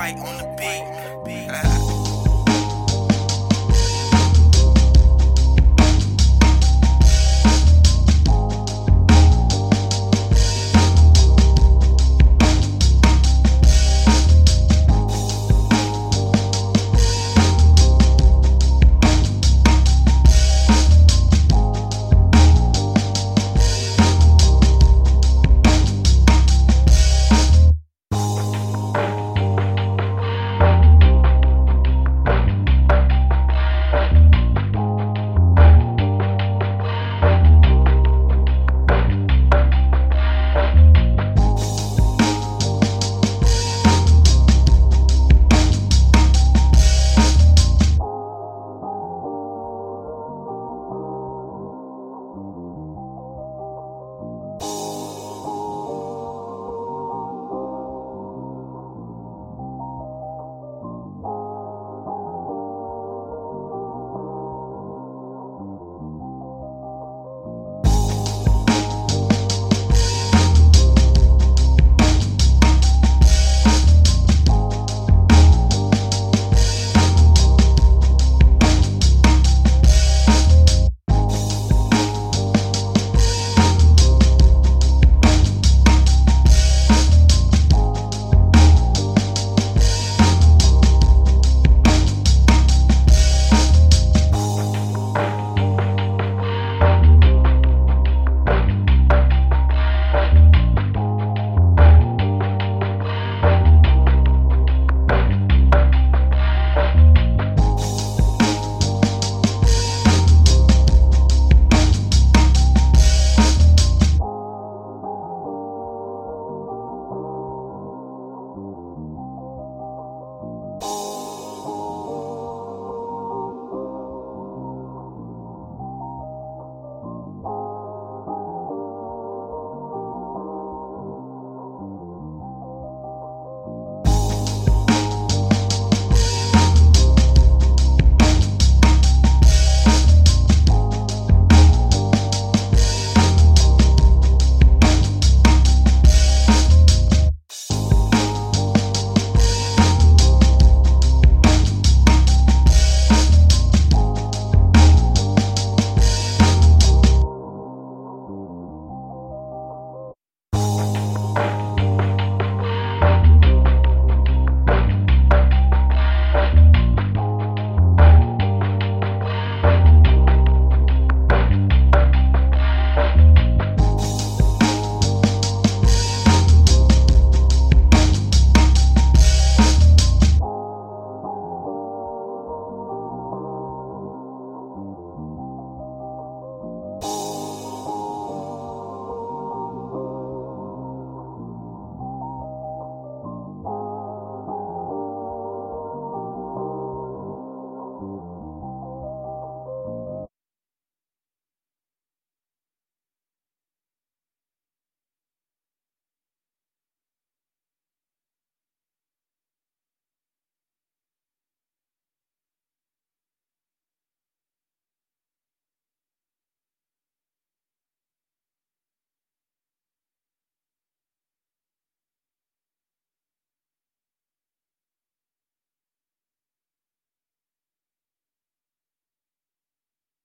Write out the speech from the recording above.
white on the beat. Ah.